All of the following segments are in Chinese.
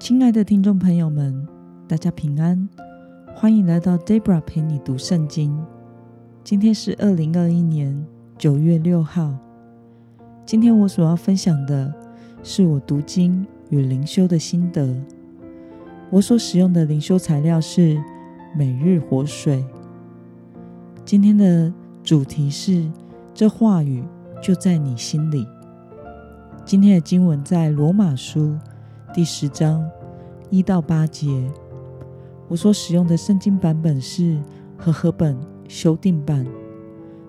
亲爱的听众朋友们，大家平安，欢迎来到 Debra 陪你读圣经。今天是二零二一年九月六号。今天我所要分享的是我读经与灵修的心得。我所使用的灵修材料是每日活水。今天的主题是：这话语就在你心里。今天的经文在罗马书第十章一到八节。我所使用的圣经版本是和合本修订版。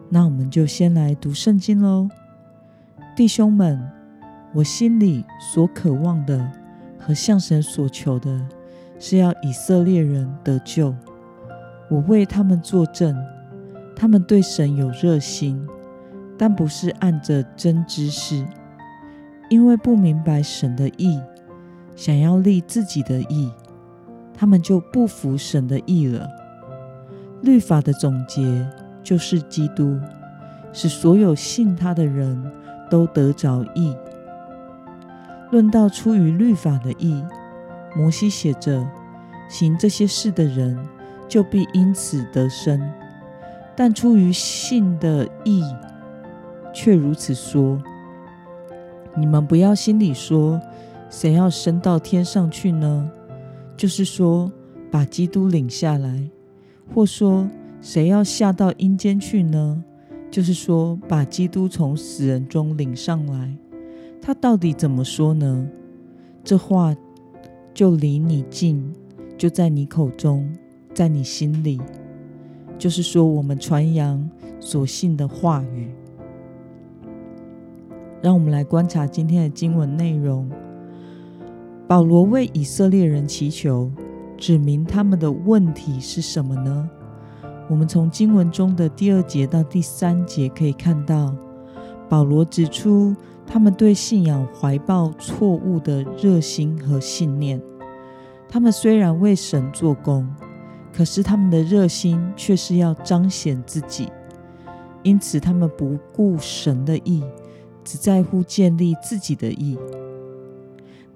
那我们就先来读圣经喽，弟兄们，我心里所渴望的和向神所求的，是要以色列人得救。我为他们作证，他们对神有热心，但不是按着真知识。因为不明白神的意，想要立自己的意，他们就不服神的意了。律法的总结就是基督，使所有信他的人都得着义。论到出于律法的义，摩西写着：行这些事的人，就必因此得生；但出于信的义，却如此说。你们不要心里说，谁要升到天上去呢？就是说，把基督领下来；或说，谁要下到阴间去呢？就是说，把基督从死人中领上来。他到底怎么说呢？这话就离你近，就在你口中，在你心里。就是说，我们传扬所信的话语。让我们来观察今天的经文内容。保罗为以色列人祈求，指明他们的问题是什么呢？我们从经文中的第二节到第三节可以看到，保罗指出他们对信仰怀抱错误的热心和信念。他们虽然为神做工，可是他们的热心却是要彰显自己，因此他们不顾神的意。只在乎建立自己的意。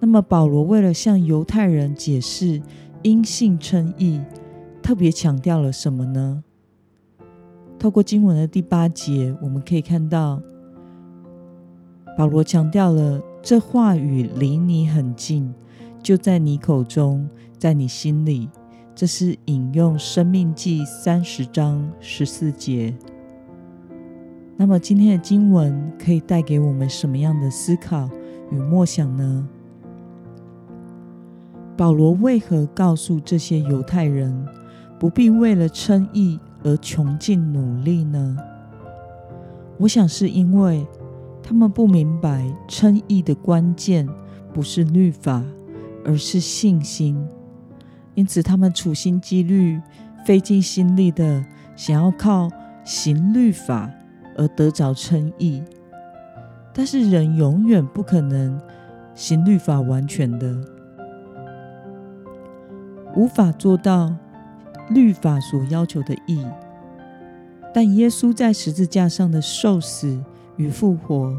那么，保罗为了向犹太人解释因信称义，特别强调了什么呢？透过经文的第八节，我们可以看到，保罗强调了这话语离你很近，就在你口中，在你心里。这是引用《生命记》三十章十四节。那么今天的经文可以带给我们什么样的思考与默想呢？保罗为何告诉这些犹太人不必为了称义而穷尽努力呢？我想是因为他们不明白称义的关键不是律法，而是信心，因此他们处心积虑、费尽心力的想要靠行律法。而得着称义，但是人永远不可能行律法完全的，无法做到律法所要求的义。但耶稣在十字架上的受死与复活，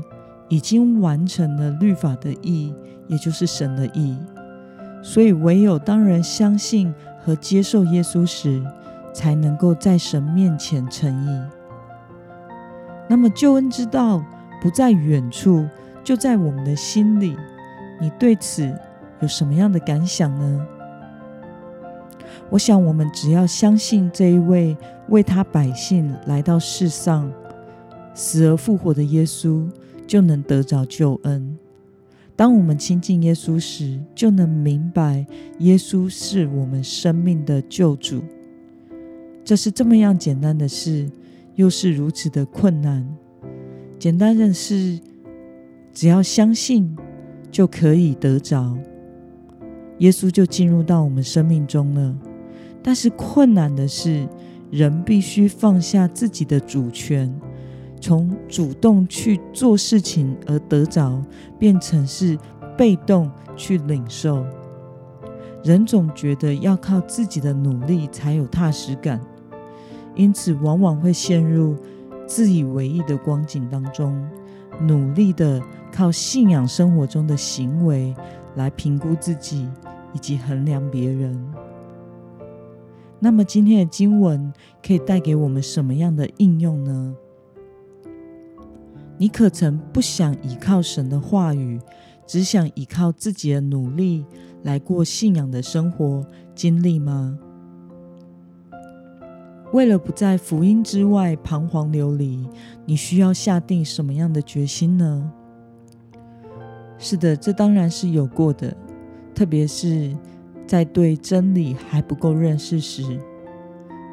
已经完成了律法的义，也就是神的义。所以，唯有当人相信和接受耶稣时，才能够在神面前称义。那么救恩之道不在远处，就在我们的心里。你对此有什么样的感想呢？我想，我们只要相信这一位为他百姓来到世上、死而复活的耶稣，就能得着救恩。当我们亲近耶稣时，就能明白耶稣是我们生命的救主。这是这么样简单的事。又是如此的困难。简单的是，只要相信就可以得着，耶稣就进入到我们生命中了。但是困难的是，人必须放下自己的主权，从主动去做事情而得着，变成是被动去领受。人总觉得要靠自己的努力才有踏实感。因此，往往会陷入自以为意的光景当中，努力的靠信仰生活中的行为来评估自己，以及衡量别人。那么今天的经文可以带给我们什么样的应用呢？你可曾不想依靠神的话语，只想依靠自己的努力来过信仰的生活经历吗？为了不在福音之外彷徨流离，你需要下定什么样的决心呢？是的，这当然是有过的，特别是在对真理还不够认识时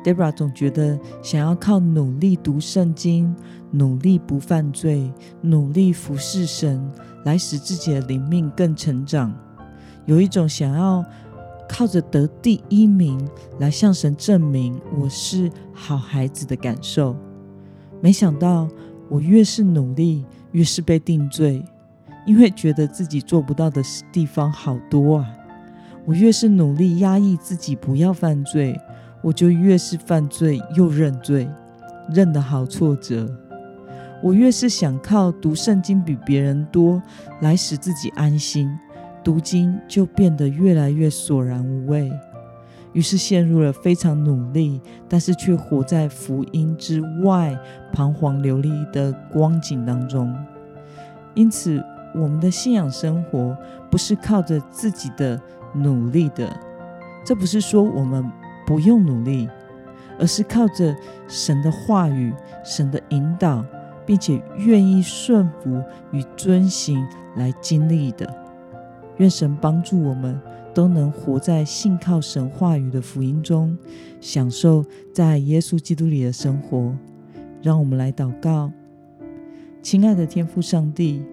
，Debra 总觉得想要靠努力读圣经、努力不犯罪、努力服侍神，来使自己的灵命更成长，有一种想要。靠着得第一名来向神证明我是好孩子的感受，没想到我越是努力，越是被定罪，因为觉得自己做不到的地方好多啊！我越是努力压抑自己不要犯罪，我就越是犯罪又认罪，认得好挫折。我越是想靠读圣经比别人多来使自己安心。读经就变得越来越索然无味，于是陷入了非常努力，但是却活在福音之外，彷徨流离的光景当中。因此，我们的信仰生活不是靠着自己的努力的，这不是说我们不用努力，而是靠着神的话语、神的引导，并且愿意顺服与遵行来经历的。愿神帮助我们都能活在信靠神话语的福音中，享受在耶稣基督里的生活。让我们来祷告，亲爱的天父上帝，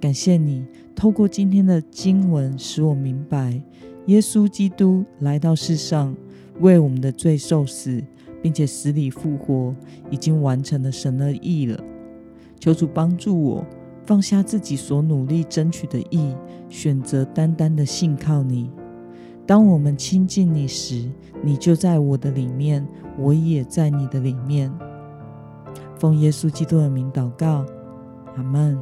感谢你透过今天的经文，使我明白耶稣基督来到世上，为我们的罪受死，并且死里复活，已经完成了神的义了。求主帮助我。放下自己所努力争取的义，选择单单的信靠你。当我们亲近你时，你就在我的里面，我也在你的里面。奉耶稣基督的名祷告，阿门。